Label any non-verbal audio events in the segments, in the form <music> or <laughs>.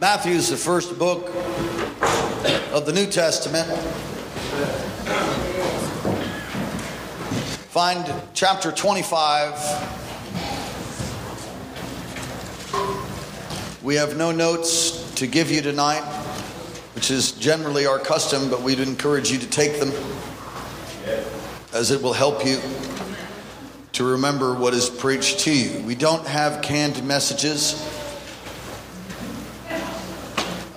Matthew is the first book of the New Testament. Find chapter 25. We have no notes to give you tonight, which is generally our custom, but we'd encourage you to take them as it will help you to remember what is preached to you. We don't have canned messages.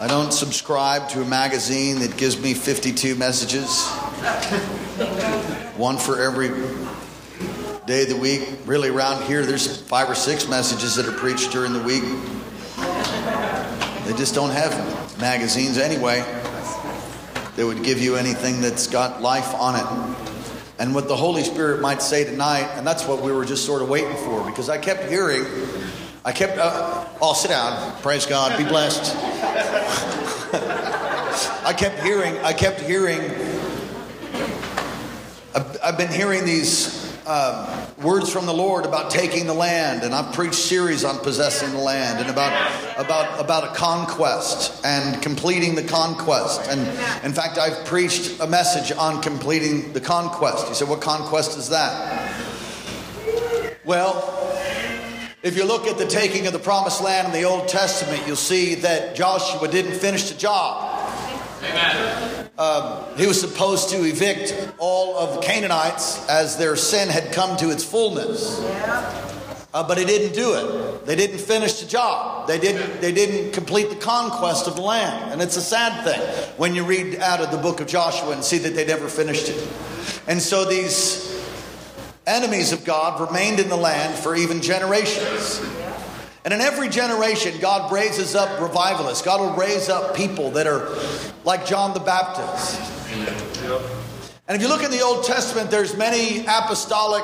I don't subscribe to a magazine that gives me 52 messages, one for every day of the week. Really, around here, there's five or six messages that are preached during the week. They just don't have magazines anyway that would give you anything that's got life on it. And what the Holy Spirit might say tonight, and that's what we were just sort of waiting for, because I kept hearing, I kept, uh, oh, sit down, praise God, be blessed. <laughs> I kept hearing, I kept hearing, I've, I've been hearing these um, words from the Lord about taking the land, and I've preached series on possessing the land and about about about a conquest and completing the conquest. And in fact, I've preached a message on completing the conquest. You said, "What conquest is that?" Well. If you look at the taking of the promised land in the Old Testament, you'll see that Joshua didn't finish the job. Amen. Um, he was supposed to evict all of the Canaanites as their sin had come to its fullness. Uh, but he didn't do it. They didn't finish the job. They didn't, they didn't complete the conquest of the land. And it's a sad thing when you read out of the book of Joshua and see that they never finished it. And so these enemies of God remained in the land for even generations. And in every generation, God raises up revivalists. God will raise up people that are like John the Baptist. And if you look in the Old Testament, there's many apostolic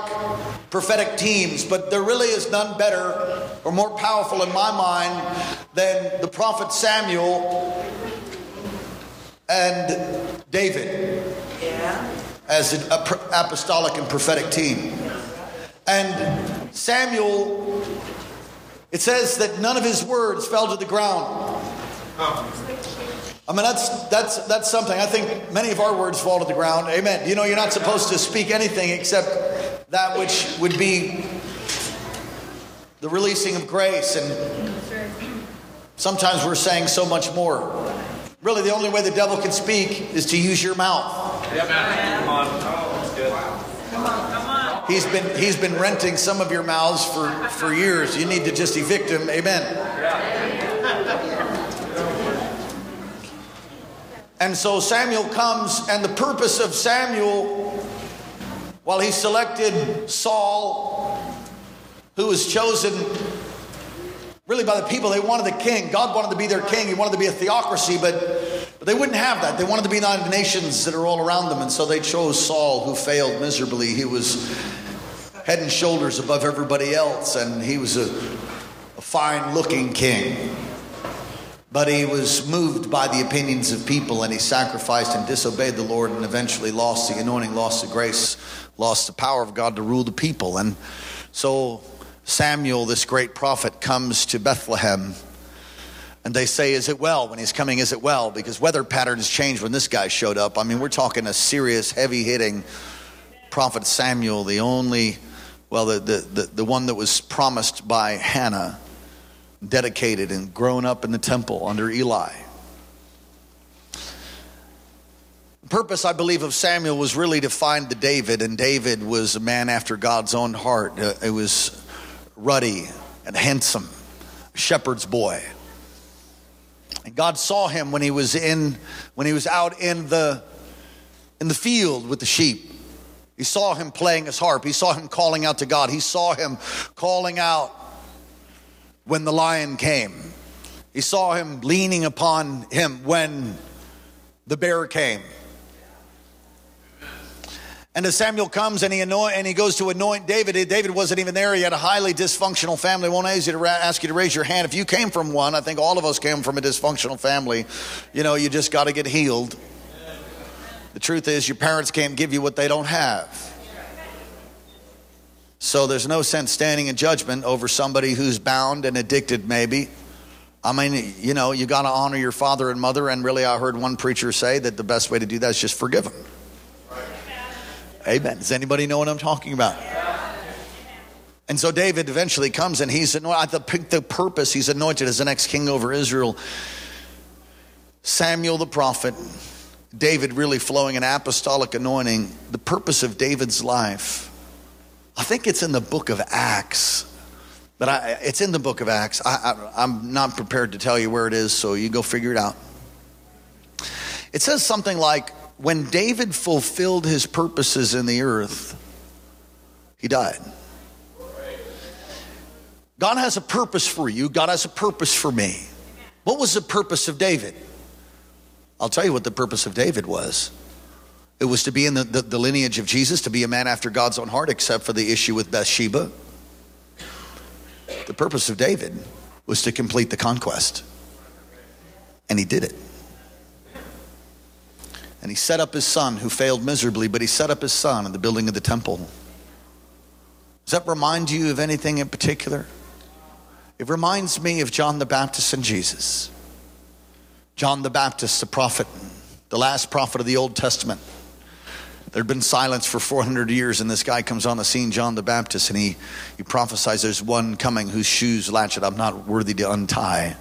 prophetic teams, but there really is none better or more powerful in my mind than the prophet Samuel and David. Yeah as an apostolic and prophetic team. And Samuel, it says that none of his words fell to the ground. I mean, that's, that's, that's something. I think many of our words fall to the ground. Amen. You know, you're not supposed to speak anything except that which would be the releasing of grace. And sometimes we're saying so much more. Really, the only way the devil can speak is to use your mouth. He's been he's been renting some of your mouths for, for years. You need to just evict him. Amen. And so Samuel comes, and the purpose of Samuel, while he selected Saul, who was chosen really by the people, they wanted the king. God wanted to be their king. He wanted to be a theocracy, but but they wouldn't have that. They wanted to be the nations that are all around them. And so they chose Saul, who failed miserably. He was head and shoulders above everybody else, and he was a, a fine looking king. But he was moved by the opinions of people, and he sacrificed and disobeyed the Lord, and eventually lost the anointing, lost the grace, lost the power of God to rule the people. And so Samuel, this great prophet, comes to Bethlehem and they say, Is it well? When he's coming, is it well? Because weather patterns changed when this guy showed up. I mean, we're talking a serious, heavy hitting prophet Samuel, the only, well, the, the, the, the one that was promised by Hannah, dedicated and grown up in the temple under Eli. Purpose, I believe, of Samuel was really to find the David, and David was a man after God's own heart. Uh, it was ruddy and handsome, shepherd's boy. And God saw him when he was in when he was out in the in the field with the sheep. He saw him playing his harp. He saw him calling out to God. He saw him calling out when the lion came. He He saw him leaning upon him when the bear came. And as Samuel comes and he anoint and he goes to anoint David, David wasn't even there. He had a highly dysfunctional family. Won't ask you to ask you to raise your hand if you came from one. I think all of us came from a dysfunctional family. You know, you just got to get healed. The truth is, your parents can't give you what they don't have. So there's no sense standing in judgment over somebody who's bound and addicted, maybe. I mean, you know, you got to honor your father and mother. And really, I heard one preacher say that the best way to do that is just forgive them. Amen. Does anybody know what I'm talking about? And so David eventually comes and he's anointed, the, purpose, he's anointed as the next king over Israel. Samuel the prophet, David really flowing an apostolic anointing. The purpose of David's life, I think it's in the book of Acts. But I, it's in the book of Acts. I, I, I'm not prepared to tell you where it is, so you go figure it out. It says something like, when David fulfilled his purposes in the earth, he died. God has a purpose for you, God has a purpose for me. What was the purpose of David? I'll tell you what the purpose of David was. It was to be in the, the, the, lineage of Jesus, to be a man after God's own heart, except for the issue with Bathsheba. The purpose of David was to complete the conquest. And he did it. And he set up his son, who failed miserably, but he set up his son in the building of the temple. Does that remind you of anything in particular? It reminds me of John the Baptist and Jesus. John the Baptist, the prophet, the last prophet of the Old Testament. There'd been silence for 400 years, and this guy comes on the scene, John the Baptist, and he, he prophesies there's one coming whose shoes latchet I'm not worthy to untie.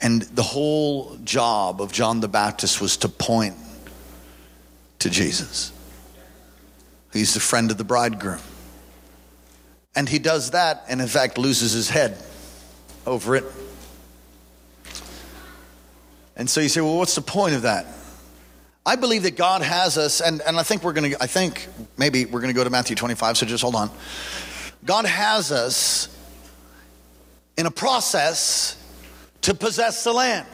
And the whole job of John the Baptist was to point to Jesus. He's the friend of the bridegroom. And he does that and, in fact, loses his head over it. And so you say, well, what's the point of that? I believe that God has us, and, and I think we're going to, I think maybe we're going to go to Matthew 25, so just hold on. God has us in a process to possess the land.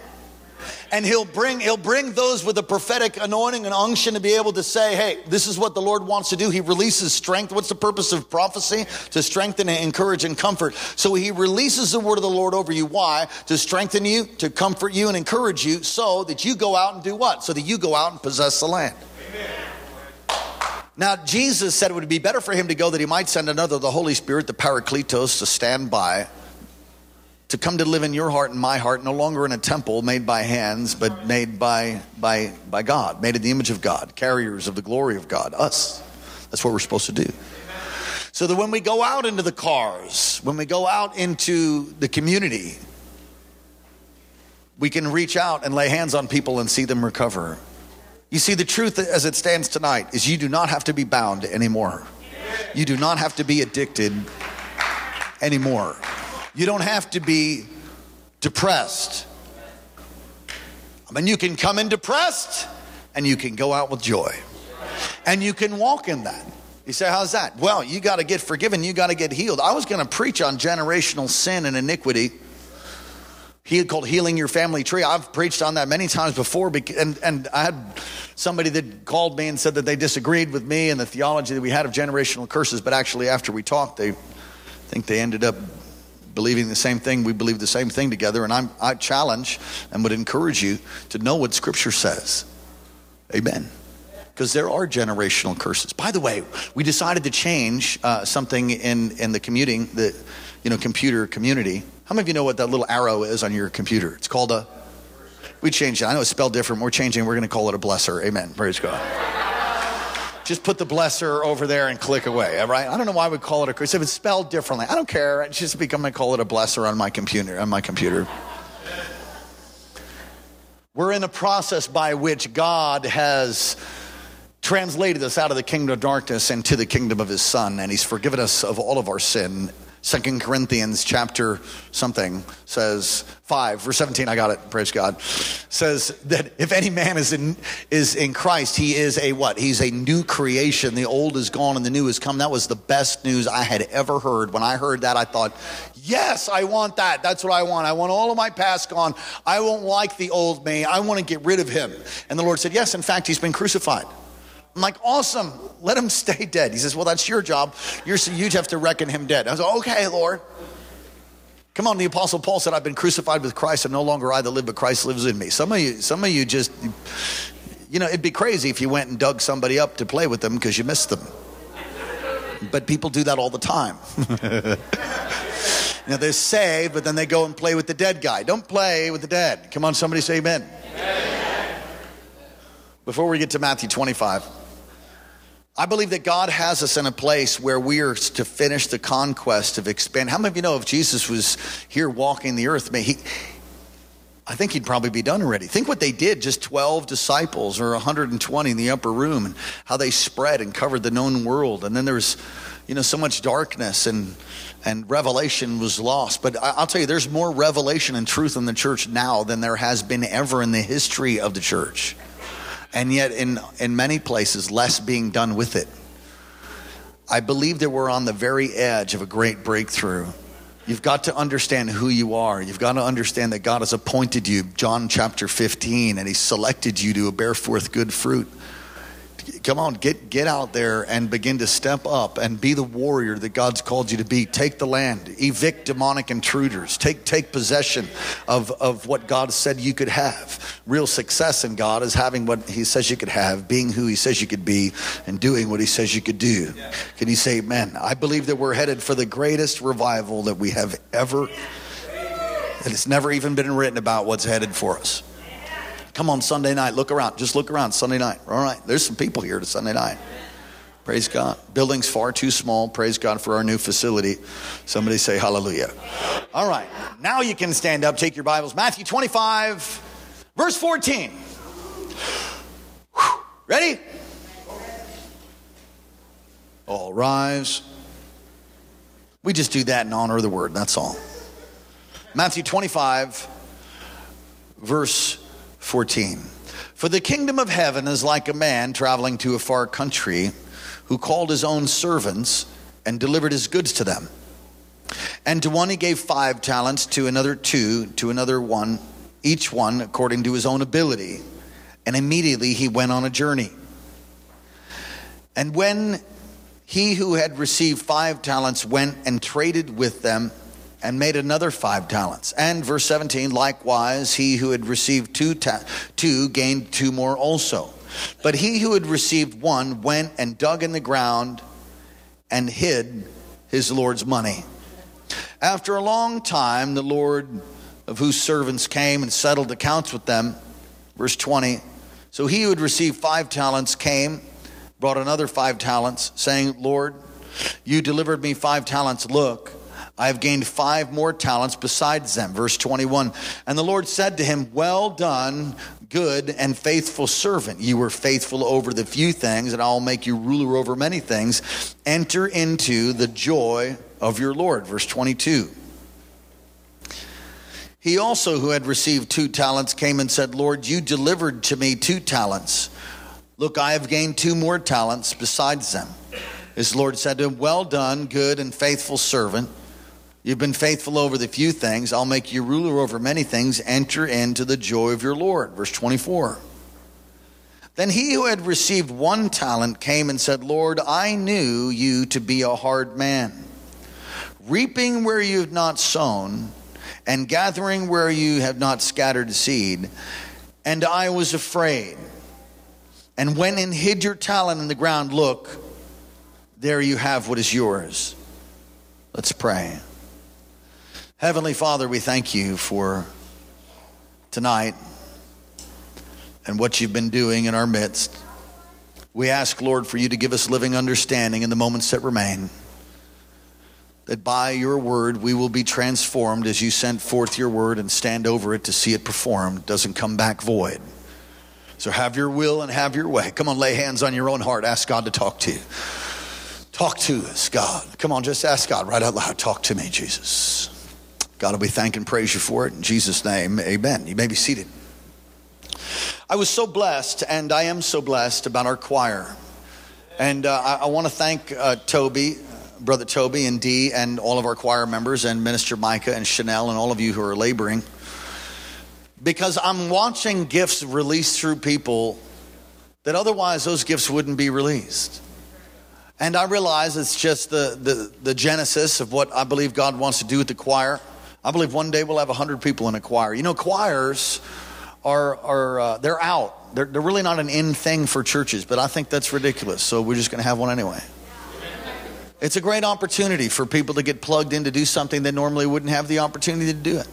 And he'll bring he'll bring those with a prophetic anointing and unction to be able to say hey this is what the lord wants to do. He releases strength. What's the purpose of prophecy? To strengthen and encourage and comfort. So he releases the word of the lord over you. Why? To strengthen you to comfort you and encourage you so that you go out and do what? So that you go out and possess the land. Amen. Now, Jesus said it would be better for him to go that he might send another, the Holy Spirit, the Parakletos, to stand by to come to live in your heart and my heart, no longer in a temple made by hands, but made by, by, by God, made in the image of God, carriers of the glory of God, us. That's what we're supposed to do. So that when we go out into the cars, when we go out into the community, we can reach out and lay hands on people and see them recover. You see, the truth as it stands tonight is you do not have to be bound anymore. You do not have to be addicted anymore. You don't have to be depressed. I mean, you can come in depressed and you can go out with joy. And you can walk in that. You say, How's that? Well, you got to get forgiven, you got to get healed. I was going to preach on generational sin and iniquity. He called healing your family tree. I've preached on that many times before, and, and I had somebody that called me and said that they disagreed with me and the theology that we had of generational curses, but actually, after we talked, they think they ended up believing the same thing. We believe the same thing together. And I'm, I challenge and would encourage you to know what Scripture says. Amen. Because there are generational curses. By the way, we decided to change uh, something in, in the commuting, the you know, computer community. How many of you know what that little arrow is on your computer? It's called a. We changed it. I know it's spelled different. We're changing. We're going to call it a blesser. Amen. Praise God just put the blesser over there and click away, all right? I don't know why we call it a curse. If it's spelled differently, I don't care. It's just become I call it a blesser on my computer, on my computer. We're in a process by which God has translated us out of the kingdom of darkness into the kingdom of his son, and he's forgiven us of all of our sin Second Corinthians chapter something says five, verse 17, I got it, praise God. Says that if any man is in is in Christ, he is a what? He's a new creation. The old is gone and the new has come. That was the best news I had ever heard. When I heard that, I thought, yes, I want that. That's what I want. I want all of my past gone. I won't like the old me. I want to get rid of him. And the Lord said, Yes, in fact, he's been crucified. I'm like, awesome. Let him <laughs> stay dead. He says, well, that's your job. You're, you have to reckon him dead. I was like, okay, Lord. Come on, the apostle Paul said, I've been crucified with Christ and no longer I that live, but Christ lives in me. Some of you, some of you just, you know, it'd be crazy if you went and dug somebody up to play with them because you missed them. But people do that all the time. <laughs> know, they're saved, but then they go and play with the dead guy. Don't play with the dead. Come on, somebody say amen. amen. Before we get to Matthew 25, I believe that God has us in a place where we are to finish the conquest of expand. How many of you know if Jesus was here walking the earth, he, I think he'd probably be done already. Think what they did, just 12 disciples or 120 in the upper room and how they spread and covered the known world. And then there was, you know, so much darkness and and revelation was lost. But I'll tell you, there's more revelation and truth in the church now than there has been ever in the history of the church and yet in, in many places, less being done with it. I believe that we're on the very edge of a great breakthrough. You've got to understand who you are. You've got to understand that God has appointed you, John chapter 15, and He selected you to bear forth good fruit come on, get, get out there and begin to step up and be the warrior that God's called you to be. Take the land, evict demonic intruders, take, take possession of, of what God said you could have. Real success in God is having what He says you could have, being who He says you could be, and doing what He says you could do. Can you say amen? I believe that we're headed for the greatest revival that we have ever, and it's never even been written about what's headed for us. Come on Sunday night, look around. Just look around Sunday night. All right, there's some people here to Sunday night. Praise God. Building's far too small. Praise God for our new facility. Somebody say hallelujah. All right, now you can stand up, take your Bibles. Matthew 25, verse 14. Ready? All rise. We just do that in honor of the word, that's all. Matthew 25, verse 14. For the kingdom of heaven is like a man traveling to a far country who called his own servants and delivered his goods to them. And to one he gave five talents, to another two, to another one, each one according to his own ability. And immediately he went on a journey. And when he who had received five talents went and traded with them and made another five talents. And verse 17, likewise, he who had received two, ta- two gained two more also. But he who had received one went and dug in the ground and hid his Lord's money. After a long time, the Lord of whose servants came and settled accounts with them. Verse 20. So he who had received five talents came, brought another five talents, saying, Lord, you delivered me five talents. Look, I have gained five more talents besides them. Verse 21. And the Lord said to him, Well done, good and faithful servant. You were faithful over the few things, and I'll make you ruler over many things. Enter into the joy of your Lord. Verse 22. He also, who had received two talents, came and said, Lord, you delivered to me two talents. Look, I have gained two more talents besides them. His Lord said to him, Well done, good and faithful servant. You've been faithful over the few things. I'll make you ruler over many things. Enter into the joy of your Lord. Verse 24. Then he who had received one talent came and said, Lord, I knew you to be a hard man, reaping where you have not sown, and gathering where you have not scattered seed. And I was afraid, and went and hid your talent in the ground. Look, there you have what is yours. Let's pray. Heavenly Father, we thank you for tonight and what you've been doing in our midst. We ask, Lord, for you to give us living understanding in the moments that remain. That by your word we will be transformed as you sent forth your word and stand over it to see it performed. doesn't come back void. So have your will and have your way. Come on, lay hands on your own heart. Ask God to talk to you. Talk to us, God. Come on, just ask God right out loud. Talk to me, Jesus. God, we thank and praise you for it. In Jesus' name, amen. You may be seated. I was so blessed, and I am so blessed about our choir. And uh, I, I want to thank uh, Toby, Brother Toby, and Dee, and all of our choir members, and Minister Micah, and Chanel, and all of you who are laboring. Because I'm watching gifts released through people that otherwise those gifts wouldn't be released. And I realize it's just the, the, the genesis of what I believe God wants to do with the choir. I believe one day we'll have 100 people in a choir. You know, choirs are, are uh, they're out. They're, they're really not an in thing for churches, but I think that's ridiculous. So we're just going to have one anyway. It's a great opportunity for people to get plugged in to do something they normally wouldn't have the opportunity to do it.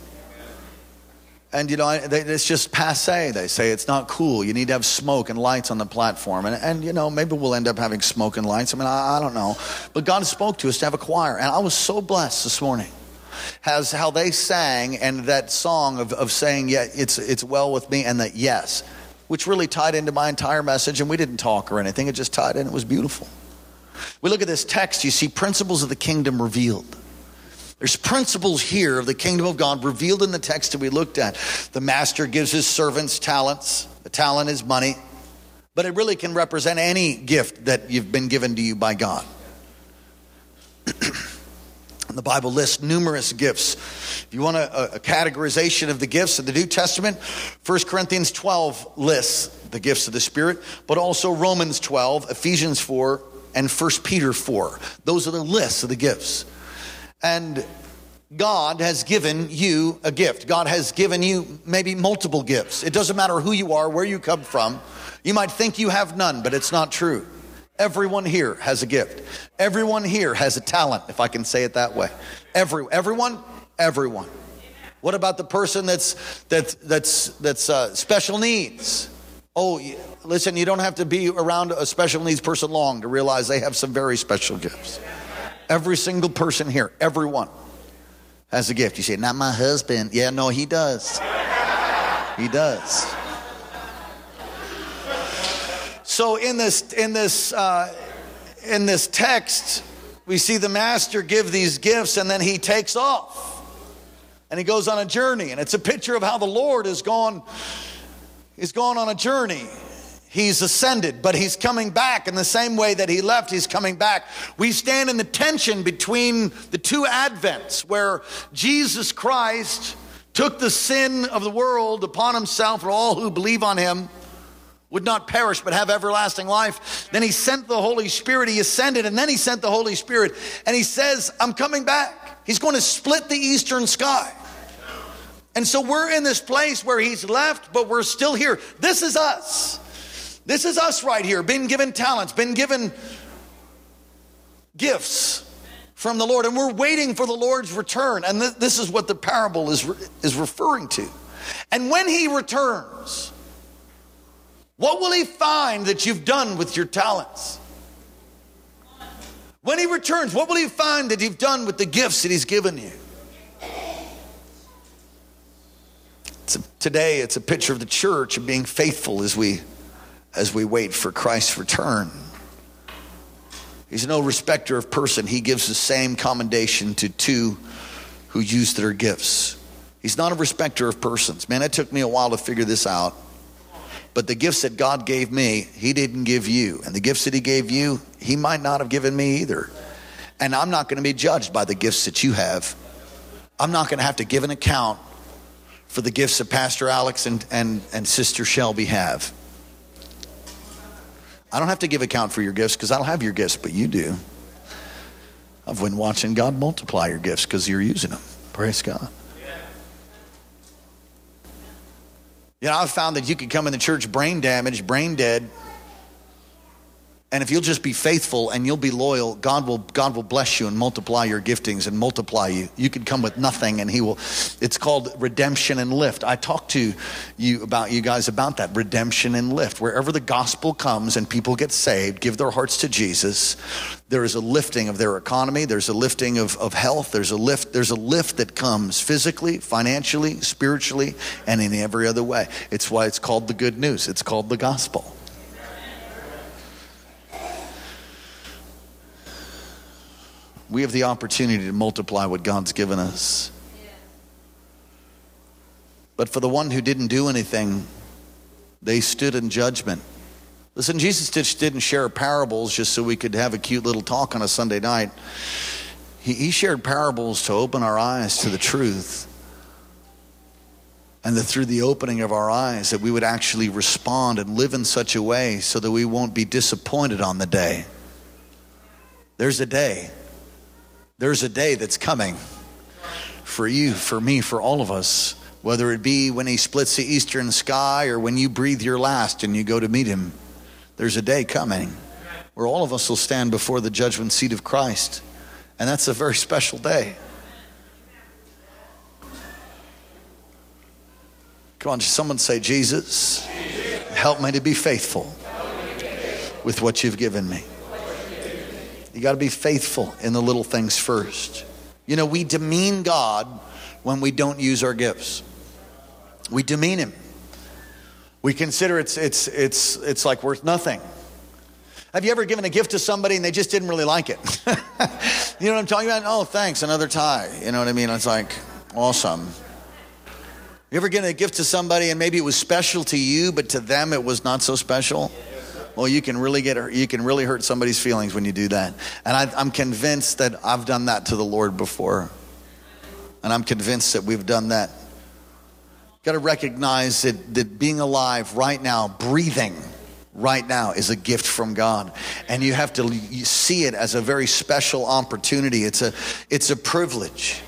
And you know, it's just passe. They say it's not cool. You need to have smoke and lights on the platform. And, and you know, maybe we'll end up having smoke and lights. I mean, I, I don't know. But God spoke to us to have a choir. And I was so blessed this morning has how they sang and that song of, of saying, yeah, it's, it's well with me and that yes, which really tied into my entire message. And we didn't talk or anything. It just tied in. It was beautiful. We look at this text, you see principles of the kingdom revealed. There's principles here of the kingdom of God revealed in the text that we looked at. The master gives his servants talents, the talent is money, but it really can represent any gift that you've been given to you by God. <clears throat> the Bible lists numerous gifts. If you want a, a, categorization of the gifts of the New Testament, 1 Corinthians 12 lists the gifts of the Spirit, but also Romans 12, Ephesians 4, and 1 Peter 4. Those are the lists of the gifts. And God has given you a gift. God has given you maybe multiple gifts. It doesn't matter who you are, where you come from. You might think you have none, but it's not true. Everyone here has a gift. Everyone here has a talent, if I can say it that way. Every, everyone, everyone. What about the person that's that's that's that's uh, special needs? Oh, listen, you don't have to be around a special needs person long to realize they have some very special gifts. Every single person here, everyone has a gift. You say, not my husband. Yeah, no, he does. He does. So in this in this uh, in this text, we see the master give these gifts, and then he takes off, and he goes on a journey, and it's a picture of how the Lord has gone. He's gone on a journey He's ascended, but he's coming back in the same way that he left, he's coming back. We stand in the tension between the two advents where Jesus Christ took the sin of the world upon himself for all who believe on him would not perish but have everlasting life. Then he sent the Holy Spirit, he ascended, and then he sent the Holy Spirit, and he says, I'm coming back. He's going to split the eastern sky. And so we're in this place where he's left, but we're still here. This is us. This is us right here, been given talents, been given gifts from the Lord, and we're waiting for the Lord's return. And th- this is what the parable is, re- is referring to. And when he returns, what will he find that you've done with your talents? When he returns, what will he find that you've done with the gifts that he's given you? It's a, today, it's a picture of the church of being faithful as we as we wait for Christ's return. He's no respecter of person. He gives the same commendation to two who use their gifts. He's not a respecter of persons. Man, it took me a while to figure this out. But the gifts that God gave me, He didn't give you. And the gifts that He gave you, He might not have given me either. And I'm not going to be judged by the gifts that you have. I'm not going to have to give an account for the gifts that Pastor Alex and, and, and Sister Shelby have. I don't have to give account for your gifts because I don't have your gifts, but you do. I've been watching God multiply your gifts because you're using them. Praise God. You know, I've found that you can come in the church brain damaged, brain dead, and if you'll just be faithful and you'll be loyal, God will, God will bless you and multiply your giftings and multiply you. You could come with nothing and He will. It's called redemption and lift. I talked to you about you guys about that redemption and lift. Wherever the gospel comes and people get saved, give their hearts to Jesus, there is a lifting of their economy. There's a lifting of, of health. There's a lift. There's a lift that comes physically, financially, spiritually, and in every other way. It's why it's called the good news. It's called the gospel. We have the opportunity to multiply what God's given us. But for the one who didn't do anything, they stood in judgment. Listen, Jesus didn't share parables just so we could have a cute little talk on a Sunday night. He, he shared parables to open our eyes to the truth. And that through the opening of our eyes, that we would actually respond and live in such a way so that we won't be disappointed on the day. There's a day. There's a day that's coming for you, for me, for all of us whether it be when he splits the eastern sky or when you breathe your last and you go to meet him. There's a day coming where all of us will stand before the judgment seat of Christ. And that's a very special day. Come on, someone say, Jesus, help me to be faithful with what you've given me. You got to be faithful in the little things first. You know, we demean God when we don't use our gifts. We demean him. We consider it's, it's, it's, it's like worth nothing. Have you ever given a gift to somebody and they just didn't really like it? <laughs> you know what I'm talking about? Oh, thanks, another tie. You know what I mean? It's like, awesome. You ever given a gift to somebody and maybe it was special to you, but to them it was not so special? Well, you can really get you can really hurt somebody's feelings when you do that. And I, am convinced that I've done that to the Lord before, and I'm convinced that we've done that got to recognize that, that being alive right now, breathing right now, is a gift from God. And you have to see it as a very special opportunity. It's a, it's a privilege.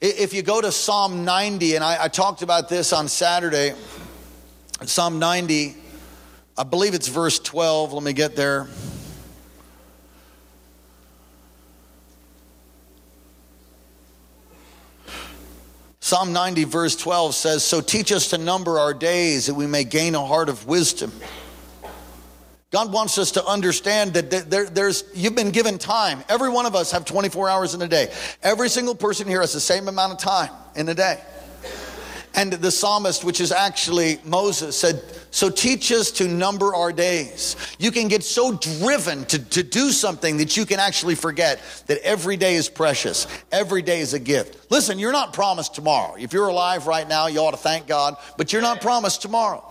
If you go to Psalm 90, and I, I talked about this on Saturday, Psalm 90, I believe it's verse 12. Let me get there. Psalm 90, verse 12 says, So teach us to number our days that we may gain a heart of wisdom. God wants us to understand that there, there's, you've been given time. Every one of us have 24 hours in a day. Every single person here has the same amount of time in a day. And the psalmist, which is actually Moses, said, So teach us to number our days. You can get so driven to, to do something that you can actually forget that every day is precious. Every day is a gift. Listen, you're not promised tomorrow. If you're alive right now, you ought to thank God, but you're not promised tomorrow.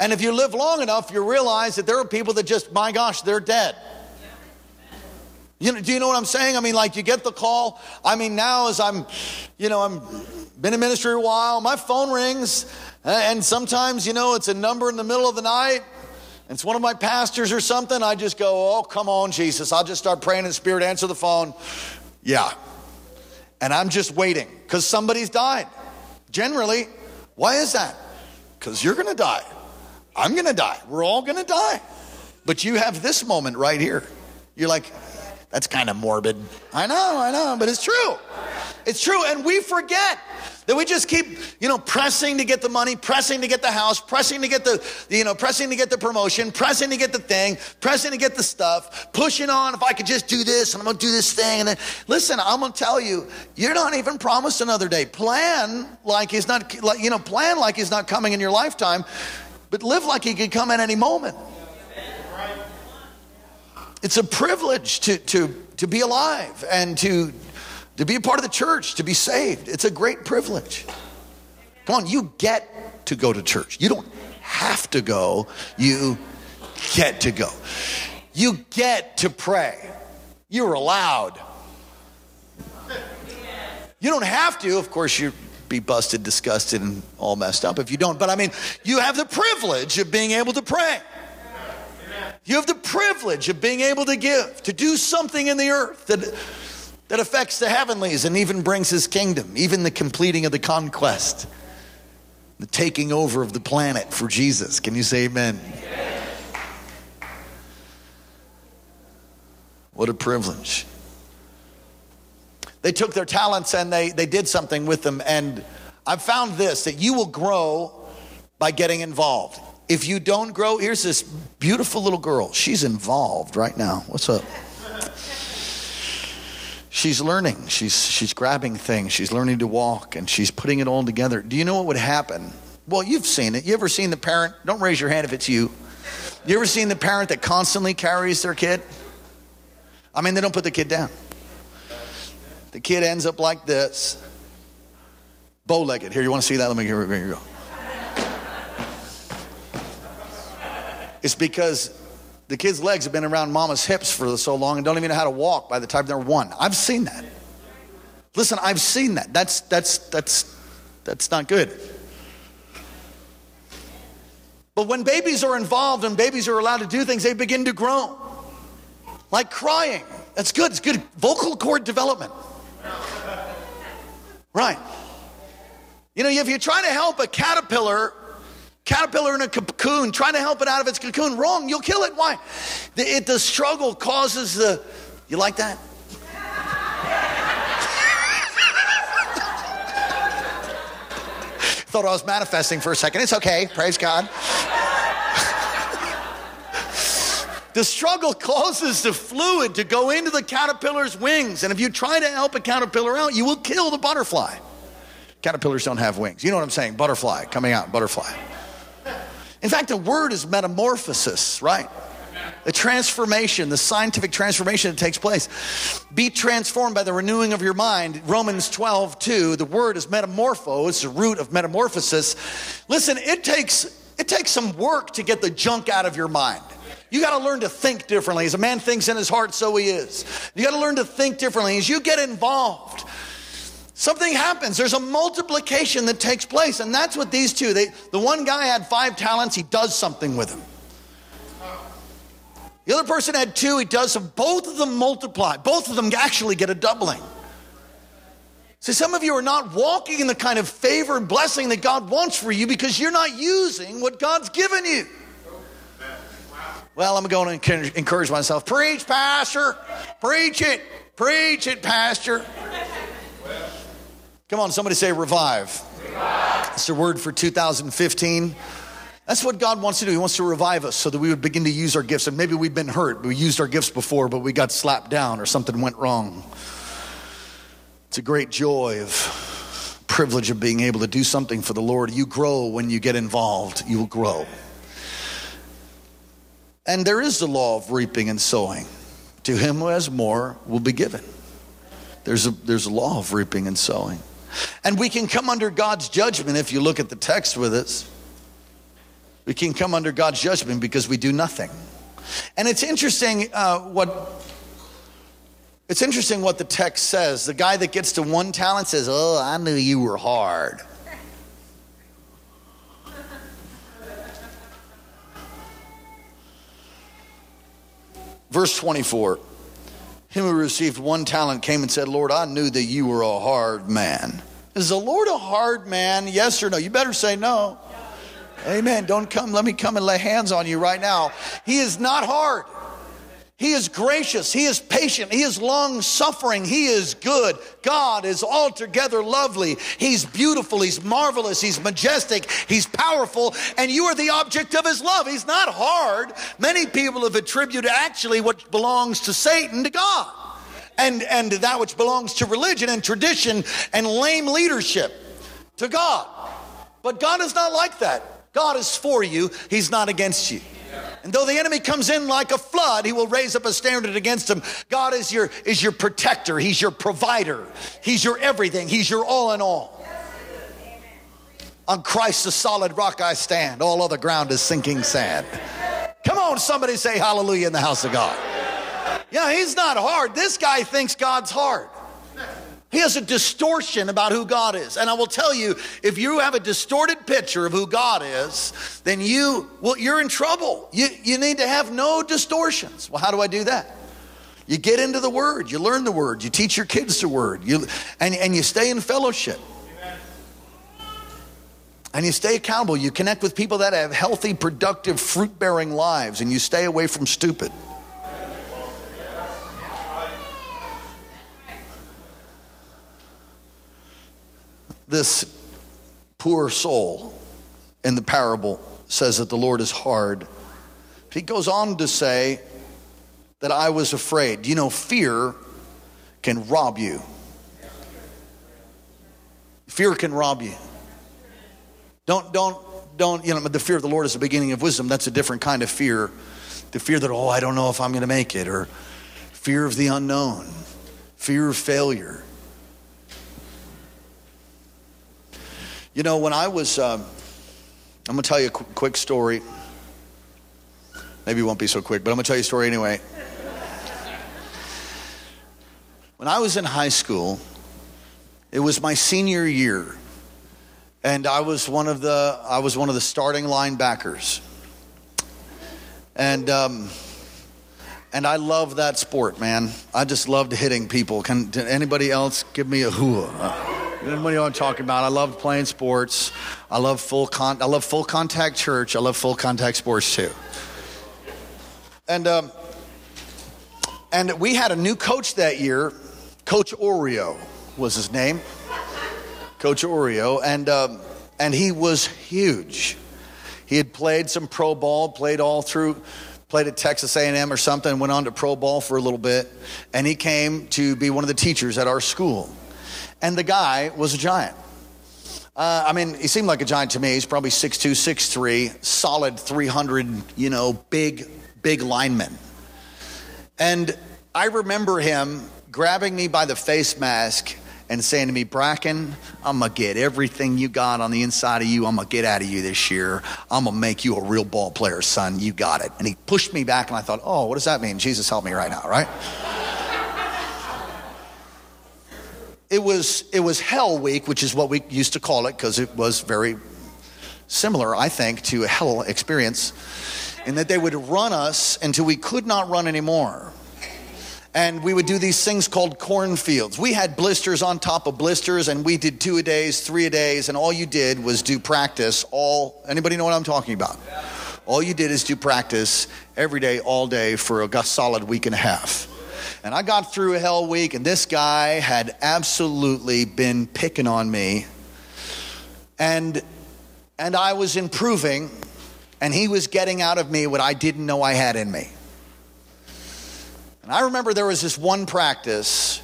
And if you live long enough, you realize that there are people that just, my gosh, they're dead. You know, do you know what I'm saying? I mean, like you get the call. I mean, now as I'm, you know, I'm been in ministry a while, my phone rings, uh, and sometimes, you know, it's a number in the middle of the night. It's one of my pastors or something. I just go, oh, come on, Jesus. I'll just start praying in spirit, answer the phone. Yeah. And I'm just waiting because somebody's died. Generally, why is that? Because you're going to die. I'm going to die. We're all going to die. But you have this moment right here. You're like, that's kind of morbid. I know, I know, but it's true. It's true. And we forget that we just keep, you know, pressing to get the money, pressing to get the house, pressing to get the, you know, pressing to get the promotion, pressing to get the thing, pressing to get the stuff, pushing on. If I could just do this and I'm going to do this thing. And then, listen, I'm going to tell you, you're not even promised another day. Plan like he's not, like, you know, plan like he's not coming in your lifetime, but live like he could come at any moment. It's a privilege to, to, to be alive and to, to be a part of the church, to be saved. It's a great privilege. Come on, you get to go to church. You don't have to go, you get to go. You get to pray. You're allowed. You don't have to, of course, you'd be busted, disgusted, and all messed up if you don't. But I mean, you have the privilege of being able to pray. You have the privilege of being able to give, to do something in the earth that, that affects the heavenlies and even brings his kingdom, even the completing of the conquest, the taking over of the planet for Jesus. Can you say amen? What a privilege. They took their talents and they, they did something with them. And I've found this that you will grow by getting involved. If you don't grow, here's this beautiful little girl. She's involved right now. What's up? She's learning. She's she's grabbing things. She's learning to walk and she's putting it all together. Do you know what would happen? Well, you've seen it. You ever seen the parent? Don't raise your hand if it's you. You ever seen the parent that constantly carries their kid? I mean, they don't put the kid down. the kid ends up like this, bow legged. Here, you want to see that? Let me here, here you go. It's because the kid's legs have been around mama's hips for so long and don't even know how to walk by the time they're one. I've seen that. Listen, I've seen that. That's that's that's that's not good. But when babies are involved and babies are allowed to do things, they begin to grow. Like crying. That's good. It's good vocal cord development. Right. You know, if you're trying to help a caterpillar, caterpillar in a cocoon, trying to help it out of its cocoon, wrong, you'll kill it. Why? The, it, the struggle causes the. You like that? <laughs> Thought I was manifesting for a second. It's okay. Praise God. <laughs> the struggle causes the fluid to go into the caterpillar's wings. And if you try to help a caterpillar out, you will kill the butterfly. Caterpillars don't have wings. You know what I'm saying? Butterfly coming out, butterfly. In fact, the word is metamorphosis, right? The transformation, the scientific transformation that takes place. Be transformed by the renewing of your mind. Romans 12, 2. The word is metamorpho, it's the root of metamorphosis. Listen, it takes it takes some work to get the junk out of your mind. You got to learn to think differently. As a man thinks in his heart, so he is. You got to learn to think differently. As you get involved, something happens. There's a multiplication that takes place. And that's what these two, they, the one guy had five talents, he does something with them. The other person had two, he does some. Both of them multiply. Both of them actually get a doubling. See, some of you are not walking in the kind of favor and blessing that God wants for you because you're not using what God's given you. Well, I'm going to encourage myself. Preach, Pastor. Preach it. Preach it, Pastor. Come on, somebody say revive. revive. It's a word for 2015. That's what God wants to do. He wants to revive us so that we would begin to use our gifts. And maybe we've been hurt. We used our gifts before, but we got slapped down or something went wrong. It's a great joy of privilege of being able to do something for the Lord. You grow when you get involved, you will grow. And there is the law of reaping and sowing. To him who has more will be given. There's a, there's a law of reaping and sowing. And we can come under God's judgment if you look at the text with us. We can come under God's judgment because we do nothing. And it's interesting uh, what it's interesting what the text says. The guy that gets to one talent says, "Oh, I knew you were hard." Verse 24. Him who received one talent came and said, Lord, I knew that you were a hard man. Is the Lord a hard man? Yes or no? You better say no. Amen. Don't come. Let me come and lay hands on you right now. He is not hard. He is gracious. He is patient. He is long suffering. He is good. God is altogether lovely. He's beautiful. He's marvelous. He's majestic. He's powerful. And you are the object of his love. He's not hard. Many people have attributed actually what belongs to Satan to God. And, and that which belongs to religion and tradition and lame leadership to God. But God is not like that. God is for you, He's not against you. And though the enemy comes in like a flood, he will raise up a standard against him. God is your, is your protector. He's your provider. He's your everything. He's your all in all. On Christ, the solid rock I stand. All other ground is sinking sand. Come on, somebody say hallelujah in the house of God. Yeah, he's not hard. This guy thinks God's hard. He has a distortion about who God is. And I will tell you, if you have a distorted picture of who God is, then you well, you're in trouble. You, you need to have no distortions. Well, how do I do that? You get into the word, you learn the word, you teach your kids the word, you and, and you stay in fellowship. And you stay accountable. You connect with people that have healthy, productive, fruit bearing lives, and you stay away from stupid. This poor soul in the parable says that the Lord is hard. He goes on to say that I was afraid. You know, fear can rob you. Fear can rob you. Don't, don't, don't, you know, the fear of the Lord is the beginning of wisdom. That's a different kind of fear. The fear that, oh, I don't know if I'm going to make it, or fear of the unknown, fear of failure You know, when I was, um, I'm going to tell you a qu- quick story. Maybe it won't be so quick, but I'm going to tell you a story anyway. When I was in high school, it was my senior year, and I was one of the I was one of the starting linebackers, and um, and I love that sport, man. I just loved hitting people. Can, anybody else give me a hoo? Anybody know what I'm talking about? I love playing sports. I love full con- I love full contact church. I love full contact sports too. And um, and we had a new coach that year. Coach Oreo was his name. Coach Oreo, and um, and he was huge. He had played some pro ball, played all through, played at Texas A&M or something, went on to pro ball for a little bit, and he came to be one of the teachers at our school. And the guy was a giant. Uh, I mean, he seemed like a giant to me. He's probably 6'2, 6'3, solid 300, you know, big, big lineman. And I remember him grabbing me by the face mask and saying to me, Bracken, I'm going to get everything you got on the inside of you. I'm going to get out of you this year. I'm going to make you a real ball player, son. You got it. And he pushed me back, and I thought, oh, what does that mean? Jesus, help me right now, right? It was it was hell week which is what we used to call it because it was very similar i think to a hell experience in that they would run us until we could not run anymore. And we would do these things called cornfields. We had blisters on top of blisters and we did two a days three a days and all you did was do practice all anybody know what i'm talking about? All you did is do practice every day all day for a solid week and a half and I got through a hell week, and this guy had absolutely been picking on me. And, and I was improving, and he was getting out of me what I didn't know I had in me. And I remember there was this one practice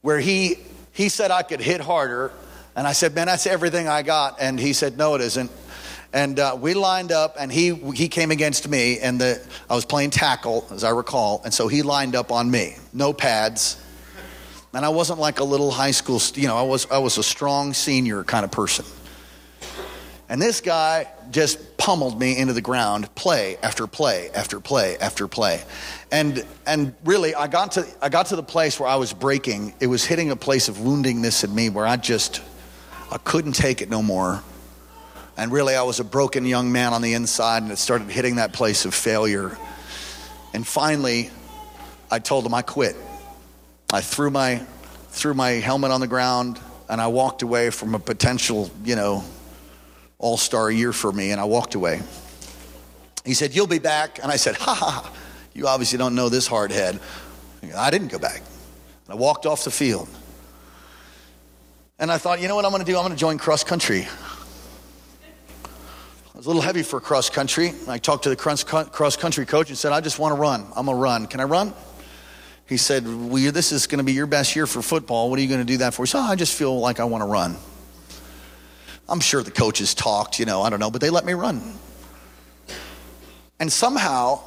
where he, he said I could hit harder. And I said, Man, that's everything I got. And he said, No, it isn't and uh, we lined up and he he came against me and the i was playing tackle as i recall and so he lined up on me. No pads. And i wasn't like a little high school you know i was i was a strong senior kind of person. And this guy just pummeled me into the ground play after play after play after play. And and really i got to i got to the place where i was breaking. It was hitting a place of woundingness in me where i just i couldn't take it no more and really, I was a broken young man on the inside, and it started hitting that place of failure. And finally, I told him I quit. I threw my, threw my helmet on the ground, and I walked away from a potential, you know, all star year for me, and I walked away. He said, You'll be back. And I said, Ha ha, you obviously don't know this hard head. I didn't go back. I walked off the field. And I thought, you know what I'm going to do? I'm going to join cross country was a little heavy for cross country. I talked to the cross country coach and said, I just want to run. I'm going to run. Can I run? He said, well, This is going to be your best year for football. What are you going to do that for? He said, oh, I just feel like I want to run. I'm sure the coaches talked, you know, I don't know, but they let me run. And somehow,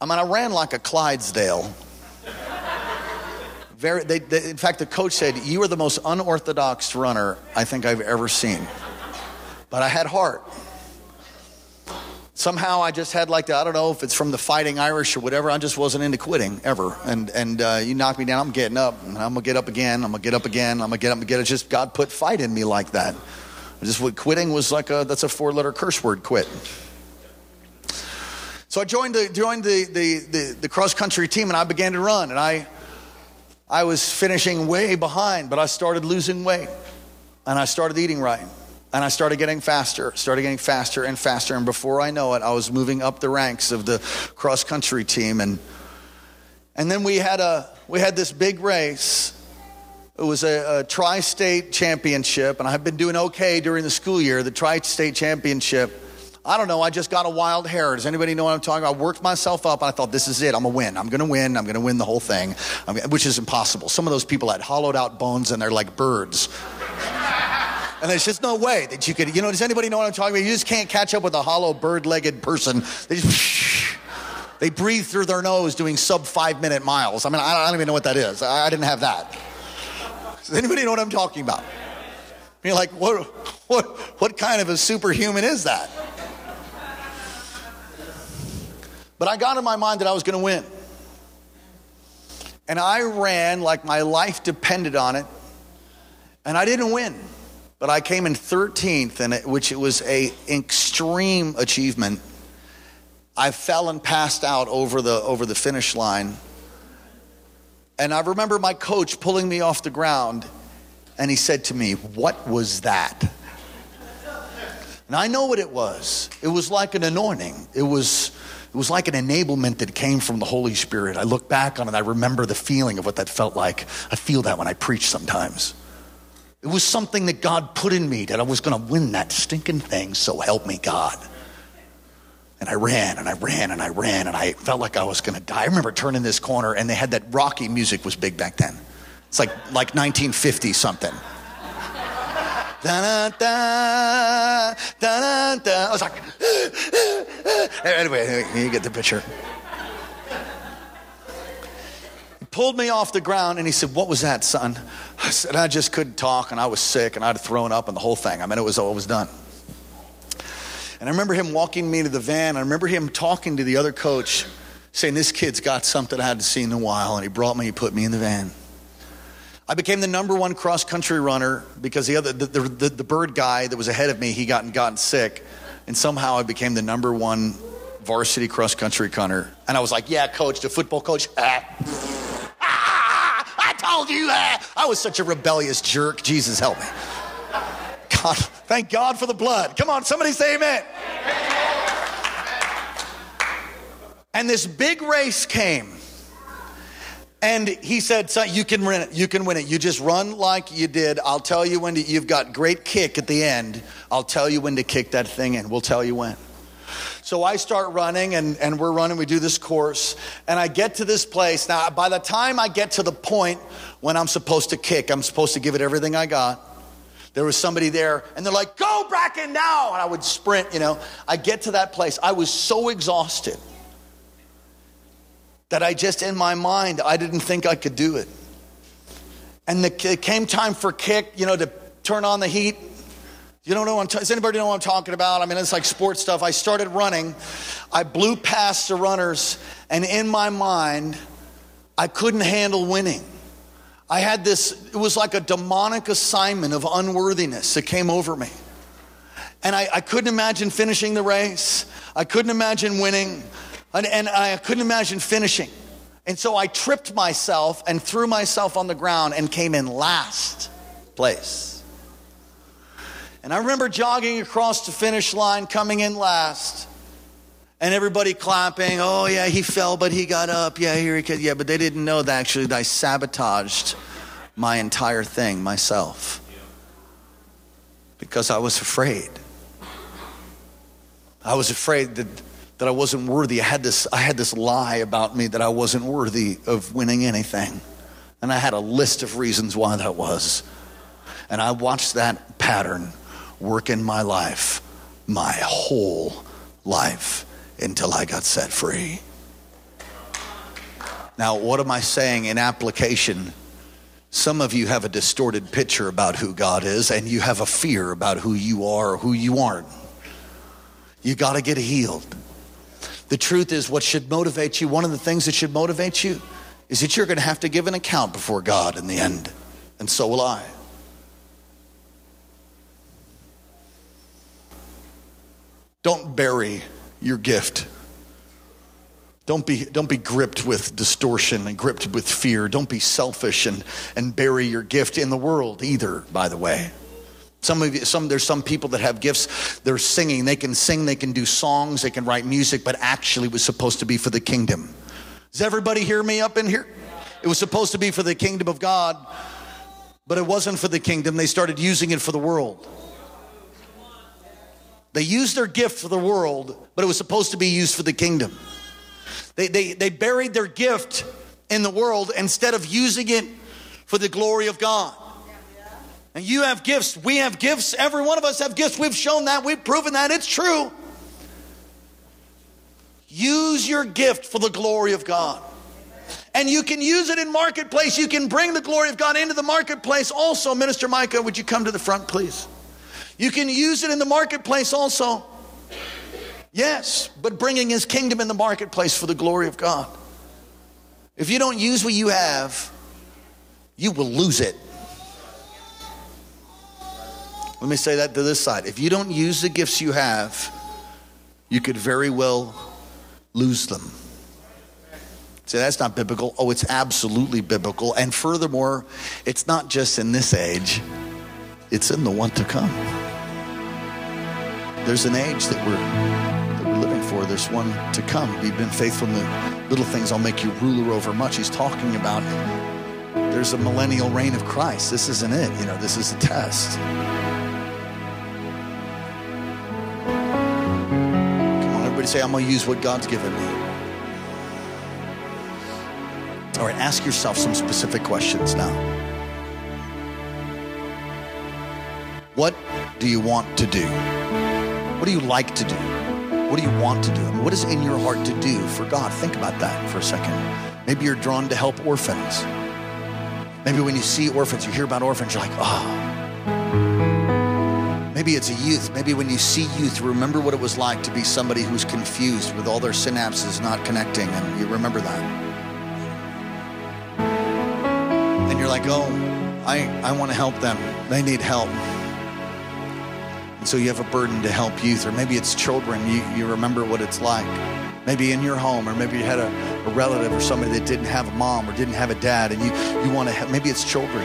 I mean, I ran like a Clydesdale. Very, they, they, in fact, the coach said, You are the most unorthodox runner I think I've ever seen but I had heart. Somehow I just had like the, I don't know if it's from the fighting Irish or whatever, I just wasn't into quitting ever. And, and uh, you knock me down, I'm getting up. And I'm to get up again. I'm to get up again. I'm to get up again. It's just God put fight in me like that. Just what quitting was like a, that's a four letter curse word, quit. So I joined the, joined the, the, the, the cross country team and I began to run. And I, I was finishing way behind, but I started losing weight and I started eating right. And I started getting faster, started getting faster and faster. And before I know it, I was moving up the ranks of the cross country team. And, and then we had, a, we had this big race. It was a, a tri state championship. And I've been doing okay during the school year, the tri state championship. I don't know. I just got a wild hair. Does anybody know what I'm talking about? I worked myself up and I thought, this is it. I'm going to win. I'm going to win. I'm going to win the whole thing, which is impossible. Some of those people had hollowed out bones and they're like birds. And there's just no way that you could, you know, does anybody know what I'm talking about? You just can't catch up with a hollow bird legged person. They just, <laughs> they breathe through their nose doing sub five minute miles. I mean, I don't even know what that is. I didn't have that. Does anybody know what I'm talking about? You're like, what, what, what kind of a superhuman is that? But I got in my mind that I was going to win. And I ran like my life depended on it. And I didn't win, but I came in 13th, and it, which it was a extreme achievement. I fell and passed out over the over the finish line. And I remember my coach pulling me off the ground, and he said to me, "What was that?" And I know what it was. It was like an anointing. It was it was like an enablement that came from the Holy Spirit. I look back on it, I remember the feeling of what that felt like. I feel that when I preach sometimes. It was something that God put in me that I was going to win that stinking thing, so help me God. And I ran and I ran and I ran and I felt like I was going to die. I remember turning this corner and they had that Rocky music was big back then. It's like like 1950 something. <laughs> Da, da, da, da, da. I was like, <gasps> anyway, you get the picture. Pulled me off the ground and he said, What was that, son? I said, I just couldn't talk and I was sick and I'd thrown up and the whole thing. I mean, it was, it was done. And I remember him walking me to the van. I remember him talking to the other coach, saying, This kid's got something I hadn't seen in a while. And he brought me, he put me in the van. I became the number one cross country runner because the other the, the, the, bird guy that was ahead of me he gotten gotten sick, and somehow I became the number one varsity cross country runner. And I was like, "Yeah, coach, the football coach." Ah, I told you that. I was such a rebellious jerk. Jesus help me. God, thank God for the blood. Come on, somebody say amen. And this big race came. And he said, son, you can win it. You can win it. You just run like you did. I'll tell you when to, you've got great kick at the end. I'll tell you when to kick that thing in. We'll tell you when. So I start running and, and we're running. We do this course and I get to this place. Now, by the time I get to the point when I'm supposed to kick, I'm supposed to give it everything I got. There was somebody there and they're like, go Bracken now. And I would sprint, you know. I get to that place. I was so exhausted that I just, in my mind, I didn't think I could do it. And the, it came time for kick, you know, to turn on the heat. You don't know what I'm does anybody know what I'm talking about? I mean, it's like sports stuff. I started running. I blew past the runners, and in my mind, I couldn't handle winning. I had this, it was like a demonic assignment of unworthiness that came over me. And I, I couldn't imagine finishing the race. I couldn't imagine winning. And, and I couldn't imagine finishing. And so I tripped myself and threw myself on the ground and came in last place. And I remember jogging across the finish line, coming in last, and everybody clapping. Oh, yeah, he fell, but he got up. Yeah, here he could. Yeah, but they didn't know that actually that I sabotaged my entire thing myself because I was afraid. I was afraid that that I wasn't worthy. I had this, I had this lie about me that I wasn't worthy of winning anything. And I had a list of reasons why that was. And I watched that pattern work in my life, my whole life, until I got set free. Now, what am I saying in application? Some of you have a distorted picture about who God is, and you have a fear about who you are or who you aren't. You got to get healed. The truth is, what should motivate you, one of the things that should motivate you, is that you're going to have to give an account before God in the end. And so will I. Don't bury your gift. Don't be, don't be gripped with distortion and gripped with fear. Don't be selfish and, and bury your gift in the world either, by the way. Some of you, some there's some people that have gifts. They're singing. They can sing. They can do songs. They can write music. But actually, it was supposed to be for the kingdom. Does everybody hear me up in here? It was supposed to be for the kingdom of God, but it wasn't for the kingdom. They started using it for the world. They used their gift for the world, but it was supposed to be used for the kingdom. They, they, they buried their gift in the world instead of using it for the glory of God. And you have gifts. We have gifts. Every one of us have gifts. We've shown that. We've proven that. It's true. Use your gift for the glory of God. And you can use it in marketplace. You can bring the glory of God into the marketplace also. Minister Micah, would you come to the front, please? You can use it in the marketplace also. Yes, but bringing his kingdom in the marketplace for the glory of God. If you don't use what you have, you will lose it. Let me say that to this side. If you don't use the gifts you have, you could very well lose them. Say, that's not biblical. Oh, it's absolutely biblical. And furthermore, it's not just in this age, it's in the one to come. There's an age that we're, that we're living for. There's one to come. You've been faithful in the little things, I'll make you ruler over much. He's talking about there's a millennial reign of Christ. This isn't it. You know, this is a test. Come on, everybody say, I'm going to use what God's given me. All right, ask yourself some specific questions now. What do you want to do? What do you like to do? What do you want to do? What is in your heart to do for God? Think about that for a second. Maybe you're drawn to help orphans. Maybe when you see orphans, you hear about orphans, you're like, oh, Maybe it's a youth. Maybe when you see youth, remember what it was like to be somebody who's confused with all their synapses not connecting, and you remember that. And you're like, oh, I, I want to help them. They need help. So you have a burden to help youth, or maybe it's children. You, you remember what it's like. Maybe in your home, or maybe you had a, a relative or somebody that didn't have a mom or didn't have a dad, and you, you want to, maybe it's children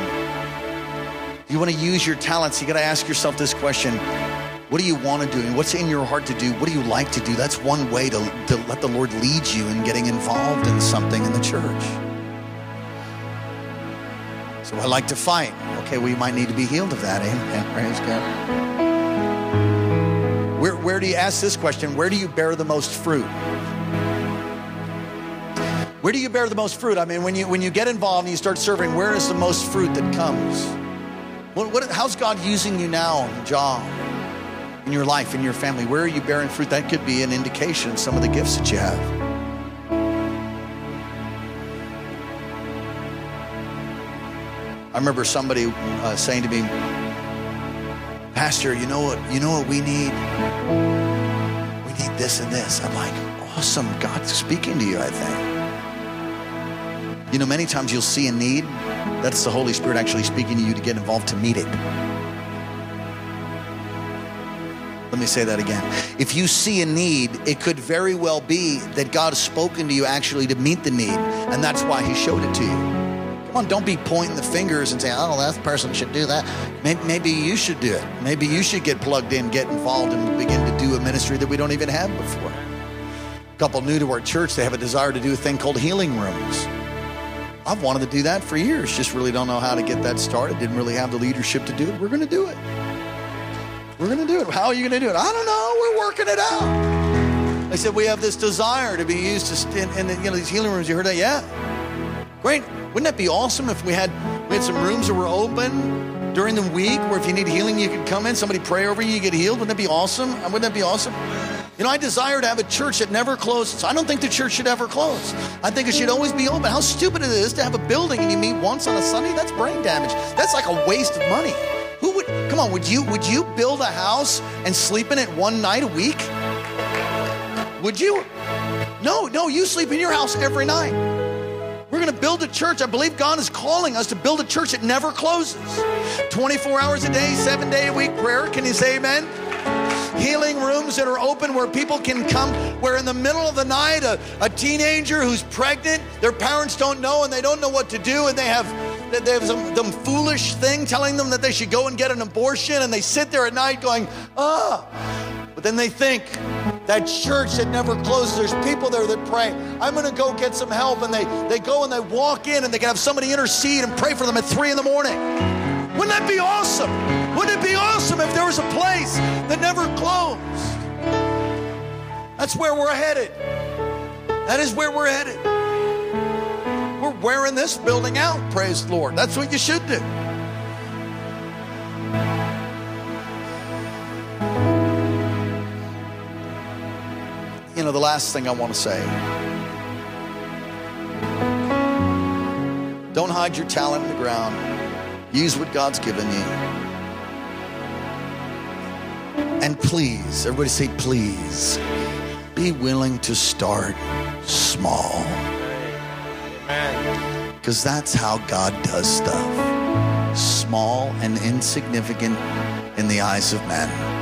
you want to use your talents, you got to ask yourself this question What do you want to do? And what's in your heart to do? What do you like to do? That's one way to, to let the Lord lead you in getting involved in something in the church. So I like to fight. Okay, well, you might need to be healed of that. Amen. Praise God. Do you ask this question? Where do you bear the most fruit? Where do you bear the most fruit? I mean, when you when you get involved and you start serving, where is the most fruit that comes? What, what, how's God using you now, job, in your life, in your family? Where are you bearing fruit? That could be an indication of some of the gifts that you have. I remember somebody uh, saying to me, Pastor, you know what? You know what we need? We need this and this. I'm like, awesome. God's speaking to you, I think. You know, many times you'll see a need that's the Holy Spirit actually speaking to you to get involved to meet it. Let me say that again. If you see a need, it could very well be that God has spoken to you actually to meet the need, and that's why He showed it to you. Don't be pointing the fingers and saying, oh, that person should do that. Maybe, maybe you should do it. Maybe you should get plugged in, get involved, and begin to do a ministry that we don't even have before. A couple new to our church, they have a desire to do a thing called healing rooms. I've wanted to do that for years. Just really don't know how to get that started. Didn't really have the leadership to do it. We're going to do it. We're going to do it. How are you going to do it? I don't know. We're working it out. They said we have this desire to be used to in, in the, you know these healing rooms. You heard that? Yeah. Great. Wouldn't that be awesome if we had we had some rooms that were open during the week where if you need healing you could come in, somebody pray over you, you get healed. Wouldn't that be awesome? Uh, wouldn't that be awesome? You know, I desire to have a church that never closes. I don't think the church should ever close. I think it should always be open. How stupid it is to have a building and you meet once on a Sunday? That's brain damage. That's like a waste of money. Who would come on, would you would you build a house and sleep in it one night a week? Would you? No, no, you sleep in your house every night. We're going to build a church. I believe God is calling us to build a church that never closes. 24 hours a day, seven day a week prayer. Can you say amen? healing rooms that are open where people can come, where in the middle of the night, a, a teenager who's pregnant, their parents don't know and they don't know what to do, and they have they have some, some foolish thing telling them that they should go and get an abortion, and they sit there at night going, ah. But then they think, that church that never closes. There's people there that pray, I'm going to go get some help. And they, they go and they walk in and they can have somebody intercede and pray for them at three in the morning. Wouldn't that be awesome? Wouldn't it be awesome if there was a place that never closed? That's where we're headed. That is where we're headed. We're wearing this building out, praise the Lord. That's what you should do. You know, the last thing I want to say don't hide your talent in the ground. Use what God's given you. And please, everybody say, please, be willing to start small. Because that's how God does stuff. Small and insignificant in the eyes of men.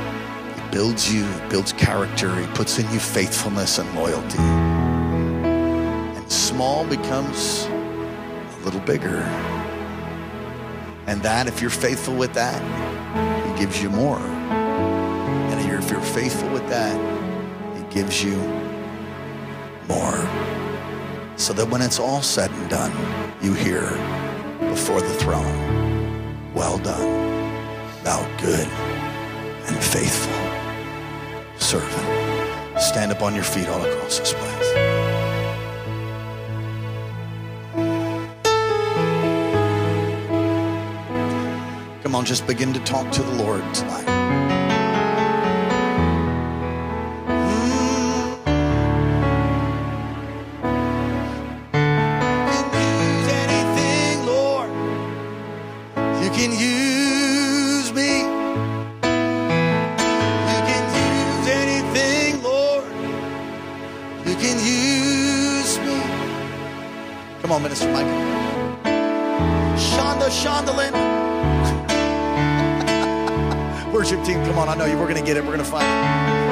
Builds you, builds character, He puts in you faithfulness and loyalty. And small becomes a little bigger. And that, if you're faithful with that, He gives you more. And if you're faithful with that, He gives you more. So that when it's all said and done, you hear before the throne, Well done, thou good and faithful servant. Stand up on your feet all across this place. Come on, just begin to talk to the Lord tonight. Come on, Minister Michael. Shonda, Shondalin. <laughs> Worship team, come on. I know you. We're going to get it. We're going to find it.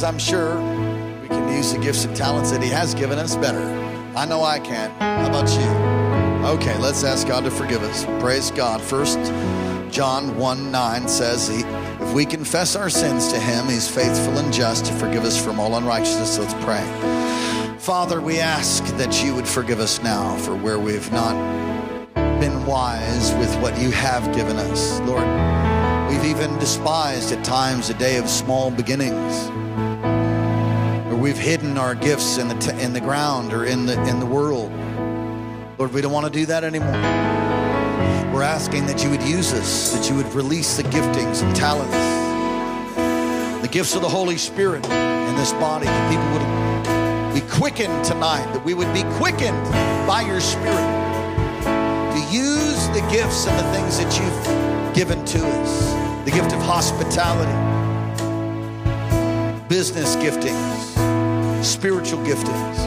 Because I'm sure we can use the gifts and talents that He has given us better. I know I can. How about you? Okay, let's ask God to forgive us. Praise God. First John 1 9 says, he, If we confess our sins to Him, He's faithful and just to forgive us from all unrighteousness. Let's pray. Father, we ask that you would forgive us now for where we've not been wise with what you have given us. Lord, we've even despised at times a day of small beginnings. We've hidden our gifts in the, t- in the ground or in the, in the world. Lord, we don't want to do that anymore. We're asking that you would use us, that you would release the giftings and talents, the gifts of the Holy Spirit in this body, that people would be quickened tonight, that we would be quickened by your Spirit to use the gifts and the things that you've given to us the gift of hospitality, business giftings, spiritual giftings.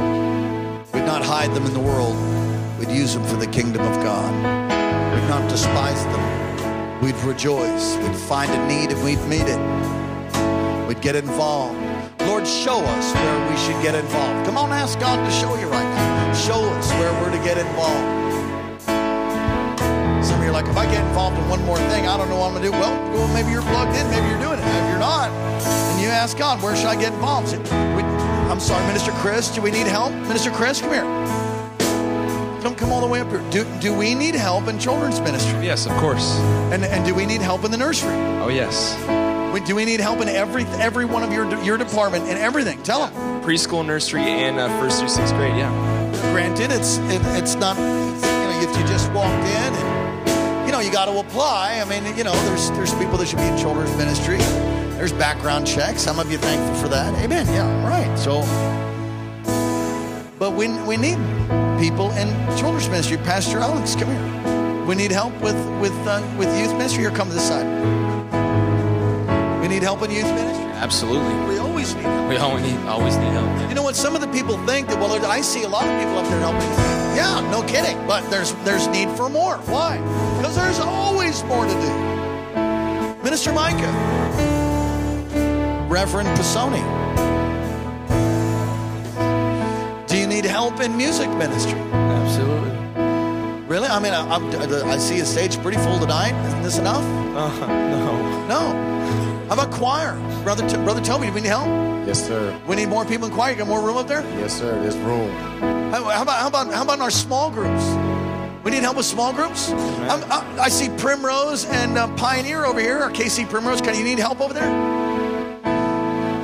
We'd not hide them in the world, we'd use them for the kingdom of God. We'd not despise them, we'd rejoice. We'd find a need and we'd meet it. We'd get involved. Lord, show us where we should get involved. Come on, ask God to show you right now. Show us where we're to get involved. Some of you are like, if I get involved in one more thing, I don't know what I'm going to do. Well, well, maybe you're plugged in, maybe you're doing it. If you're not, then you ask God, where should I get involved? I'm sorry, Minister Chris, do we need help? Minister Chris, come here. Don't come all the way up here. Do, do we need help in children's ministry? Yes, of course. And, and do we need help in the nursery? Oh, yes. We- Do we need help in every every one of your your department and everything? Tell them. Preschool, nursery, and uh, first through sixth grade. Yeah. Granted, it's it, it's not. You know, if you just walked in and you know you got to apply. I mean, you know, there's there's people that should be in children's ministry. There's background checks. Some of you thankful for that. Amen. Yeah, right. So, but we we need people in children's ministry. Pastor Alex, come here. We need help with with uh, with youth ministry. Here, come to this side. We need help in youth ministry? Absolutely. We always need help. We always need, always need help. You know what? Some of the people think that, well, I see a lot of people up there helping. Yeah, no kidding. But there's there's need for more. Why? Because there's always more to do. Minister Micah, Reverend Pisoni. Do you need help in music ministry? Absolutely. Really? I mean, I, I'm, I see a stage pretty full tonight. Isn't this enough? Uh, <laughs> no. No. How about choir? Brother, T- Brother Toby, do we need help? Yes, sir. We need more people in choir. You got more room up there? Yes, sir. There's room. How, how about how about how about in our small groups? We need help with small groups. I'm- I, I see Primrose and uh, Pioneer over here. Or KC Primrose. Can you need help over there?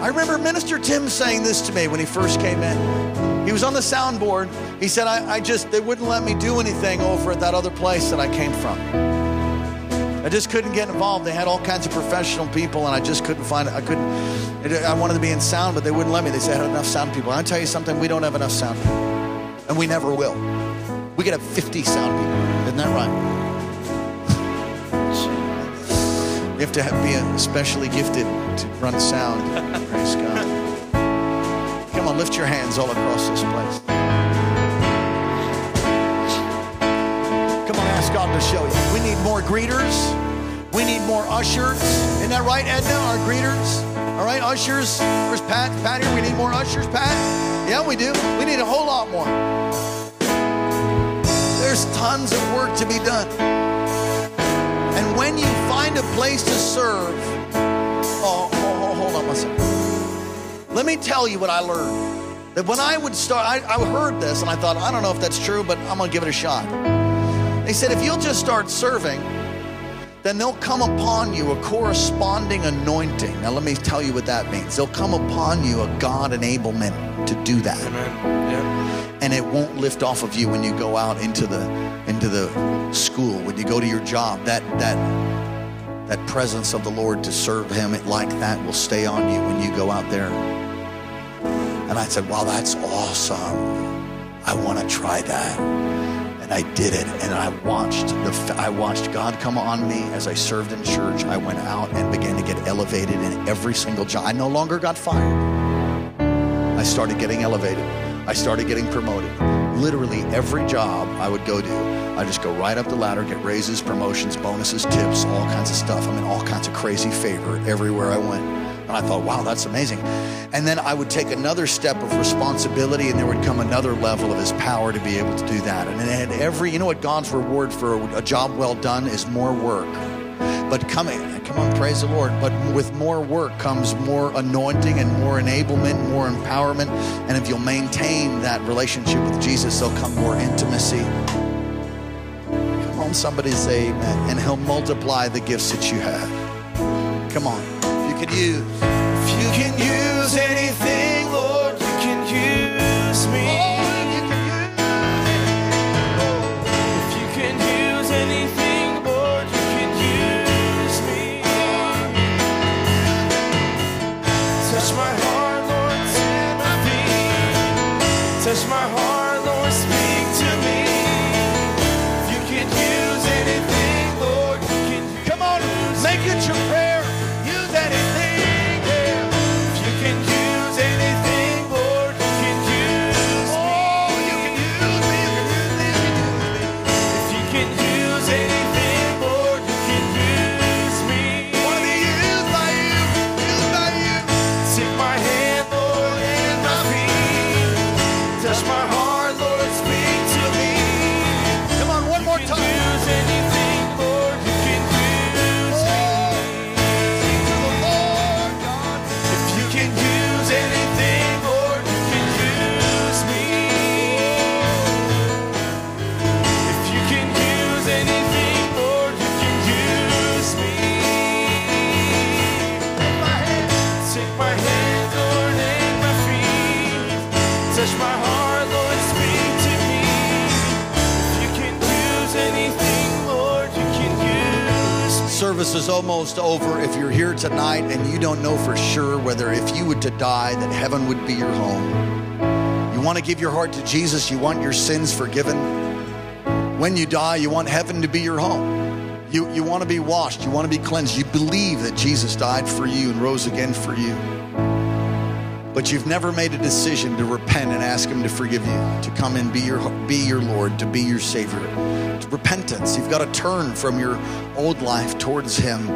I remember Minister Tim saying this to me when he first came in. He was on the soundboard. He said, I, I just, they wouldn't let me do anything over at that other place that I came from. I just couldn't get involved. They had all kinds of professional people, and I just couldn't find it. I couldn't. I wanted to be in sound, but they wouldn't let me. They said I had enough sound people. And I tell you something, we don't have enough sound people, and we never will. We could have 50 sound people. Isn't that right? <laughs> You have to have, be especially gifted to run sound. <laughs> Praise God. Come on, lift your hands all across this place. Come on, ask God to show you. We need more greeters. We need more ushers. Isn't that right, Edna? Our greeters. All right, ushers. Where's Pat? Pat here. We need more ushers, Pat. Yeah, we do. We need a whole lot more. There's tons of work to be done. And when you find a place to serve, oh, oh, oh, hold on one second. Let me tell you what I learned. That when I would start, I, I heard this and I thought, I don't know if that's true, but I'm going to give it a shot. They said, if you'll just start serving, then there'll come upon you a corresponding anointing. Now, let me tell you what that means. There'll come upon you a God enablement to do that Amen. Yeah. and it won't lift off of you when you go out into the into the school when you go to your job that that that presence of the lord to serve him like that will stay on you when you go out there. And i said wow that's awesome. I want to try that. And i did it and i watched the i watched god come on me as i served in church. I went out and began to get elevated in every single job. I no longer got fired. I started getting elevated. I started getting promoted. Literally every job I would go to, I just go right up the ladder, get raises, promotions, bonuses, tips, all kinds of stuff. I mean, all kinds of crazy favor everywhere I went. And I thought, wow, that's amazing. And then I would take another step of responsibility, and there would come another level of His power to be able to do that. And it had every, you know what God's reward for a job well done is more work. But coming, come on, praise the Lord. But with more work comes more anointing and more enablement, more empowerment. And if you'll maintain that relationship with Jesus, there'll come more intimacy. On, somebody say amen. And he'll multiply the gifts that you have. Come on. If you could use, if you can use anything, Lord, you can use me. Almost over. If you're here tonight and you don't know for sure whether if you were to die that heaven would be your home, you want to give your heart to Jesus, you want your sins forgiven. When you die, you want heaven to be your home. You, you want to be washed. You want to be cleansed. You believe that Jesus died for you and rose again for you. But you've never made a decision to repent and ask Him to forgive you, to come and be your, be your Lord, to be your Savior. Repentance. You've got to turn from your old life towards Him,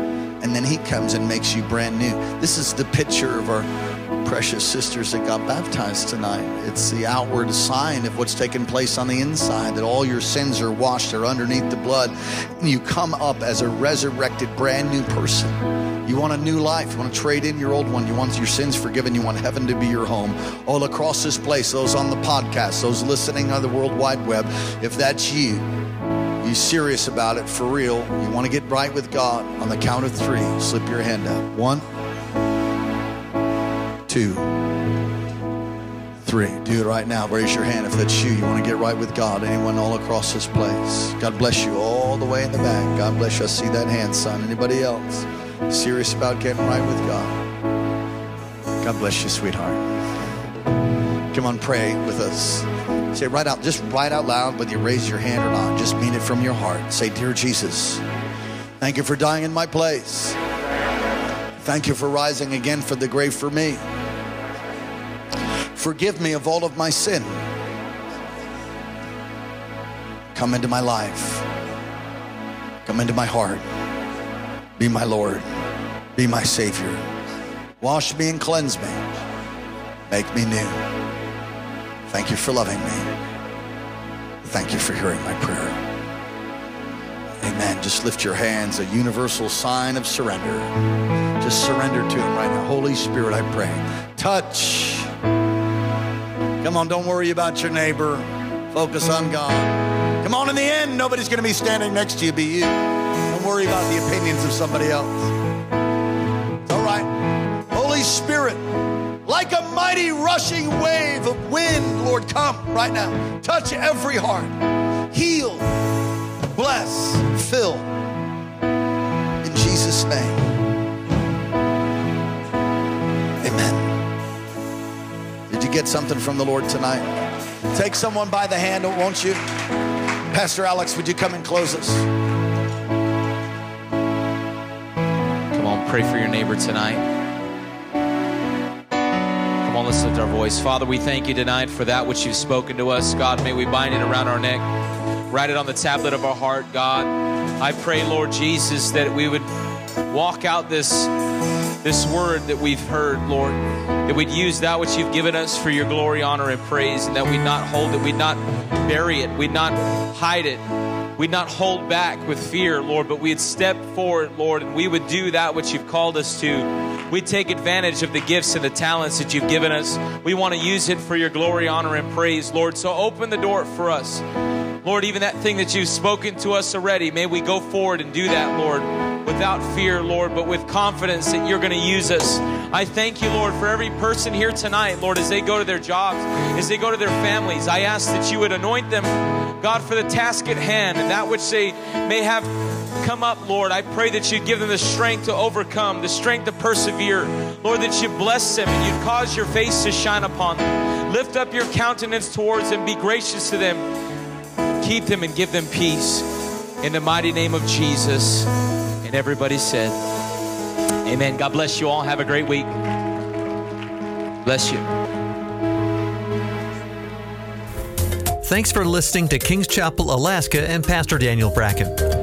and then He comes and makes you brand new. This is the picture of our precious sisters that got baptized tonight. It's the outward sign of what's taken place on the inside, that all your sins are washed, they're underneath the blood, and you come up as a resurrected, brand new person. You want a new life. You want to trade in your old one. You want your sins forgiven. You want heaven to be your home. All across this place, those on the podcast, those listening on the World Wide Web, if that's you, you serious about it for real, you want to get right with God, on the count of three, slip your hand up. One, two, three. Do it right now. Raise your hand if that's you. You want to get right with God. Anyone all across this place. God bless you all the way in the back. God bless you. I see that hand, son. Anybody else serious about getting right with God? God bless you, sweetheart. Come on, pray with us. Say right out, just right out loud, whether you raise your hand or not. Just mean it from your heart. Say, Dear Jesus, thank you for dying in my place. Thank you for rising again for the grave for me. Forgive me of all of my sin. Come into my life. Come into my heart. Be my Lord. Be my Savior. Wash me and cleanse me. Make me new. Thank you for loving me. Thank you for hearing my prayer. Amen. Just lift your hands, a universal sign of surrender. Just surrender to Him right now. Holy Spirit, I pray. Touch. Come on, don't worry about your neighbor. Focus on God. Come on, in the end, nobody's going to be standing next to you, be you. Don't worry about the opinions of somebody else. Like a mighty rushing wave of wind, Lord, come right now. Touch every heart. Heal, bless, fill. In Jesus' name. Amen. Did you get something from the Lord tonight? Take someone by the hand, won't you? Pastor Alex, would you come and close us? Come on, pray for your neighbor tonight. Come on, let's lift our voice. Father, we thank you tonight for that which you've spoken to us. God, may we bind it around our neck, write it on the tablet of our heart, God. I pray, Lord Jesus, that we would walk out this, this word that we've heard, Lord, that we'd use that which you've given us for your glory, honor, and praise, and that we'd not hold it, we'd not bury it, we'd not hide it, we'd not hold back with fear, Lord, but we'd step forward, Lord, and we would do that which you've called us to. We'd take advantage of the gifts and the talents that you've given us. We want to use it for your glory, honor, and praise, Lord. So open the door for us. Lord, even that thing that you've spoken to us already, may we go forward and do that, Lord, without fear, Lord, but with confidence that you're going to use us. I thank you, Lord, for every person here tonight, Lord, as they go to their jobs, as they go to their families. I ask that you would anoint them, God, for the task at hand and that which they may have come up, Lord. I pray that you'd give them the strength to overcome, the strength to persevere. Lord, that you bless them and you'd cause your face to shine upon them. Lift up your countenance towards them, be gracious to them. Keep them and give them peace. In the mighty name of Jesus. And everybody said, Amen. God bless you all. Have a great week. Bless you. Thanks for listening to Kings Chapel, Alaska, and Pastor Daniel Bracken.